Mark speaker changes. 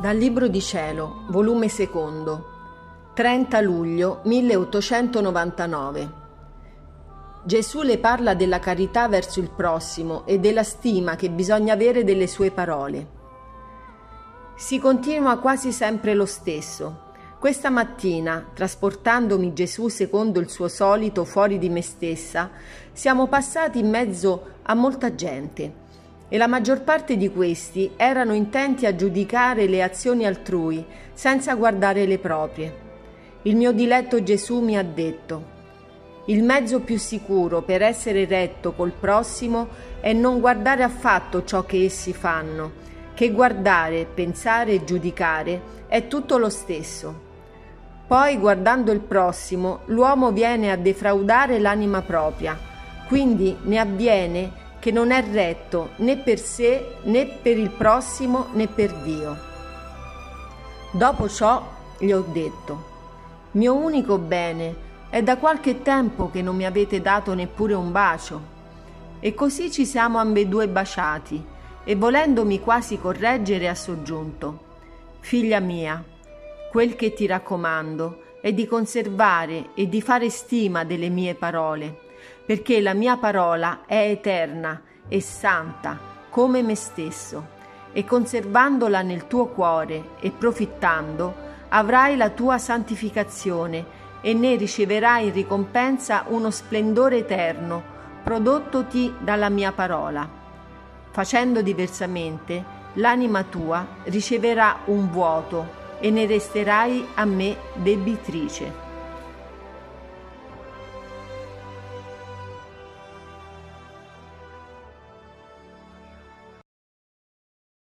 Speaker 1: Dal Libro di Cielo, volume secondo, 30 luglio 1899. Gesù le parla della carità verso il prossimo e della stima che bisogna avere delle sue parole. Si continua quasi sempre lo stesso. Questa mattina, trasportandomi Gesù secondo il suo solito fuori di me stessa, siamo passati in mezzo a molta gente e la maggior parte di questi erano intenti a giudicare le azioni altrui senza guardare le proprie. Il mio diletto Gesù mi ha detto, il mezzo più sicuro per essere retto col prossimo è non guardare affatto ciò che essi fanno, che guardare, pensare e giudicare è tutto lo stesso. Poi, guardando il prossimo, l'uomo viene a defraudare l'anima propria, quindi ne avviene che non è retto né per sé né per il prossimo né per Dio. Dopo ciò gli ho detto, mio unico bene è da qualche tempo che non mi avete dato neppure un bacio. E così ci siamo ambedue baciati e volendomi quasi correggere ha soggiunto, figlia mia, quel che ti raccomando è di conservare e di fare stima delle mie parole perché la mia parola è eterna e santa come me stesso, e conservandola nel tuo cuore e profittando, avrai la tua santificazione e ne riceverai in ricompensa uno splendore eterno, prodottoti dalla mia parola. Facendo diversamente, l'anima tua riceverà un vuoto e ne resterai a me debitrice.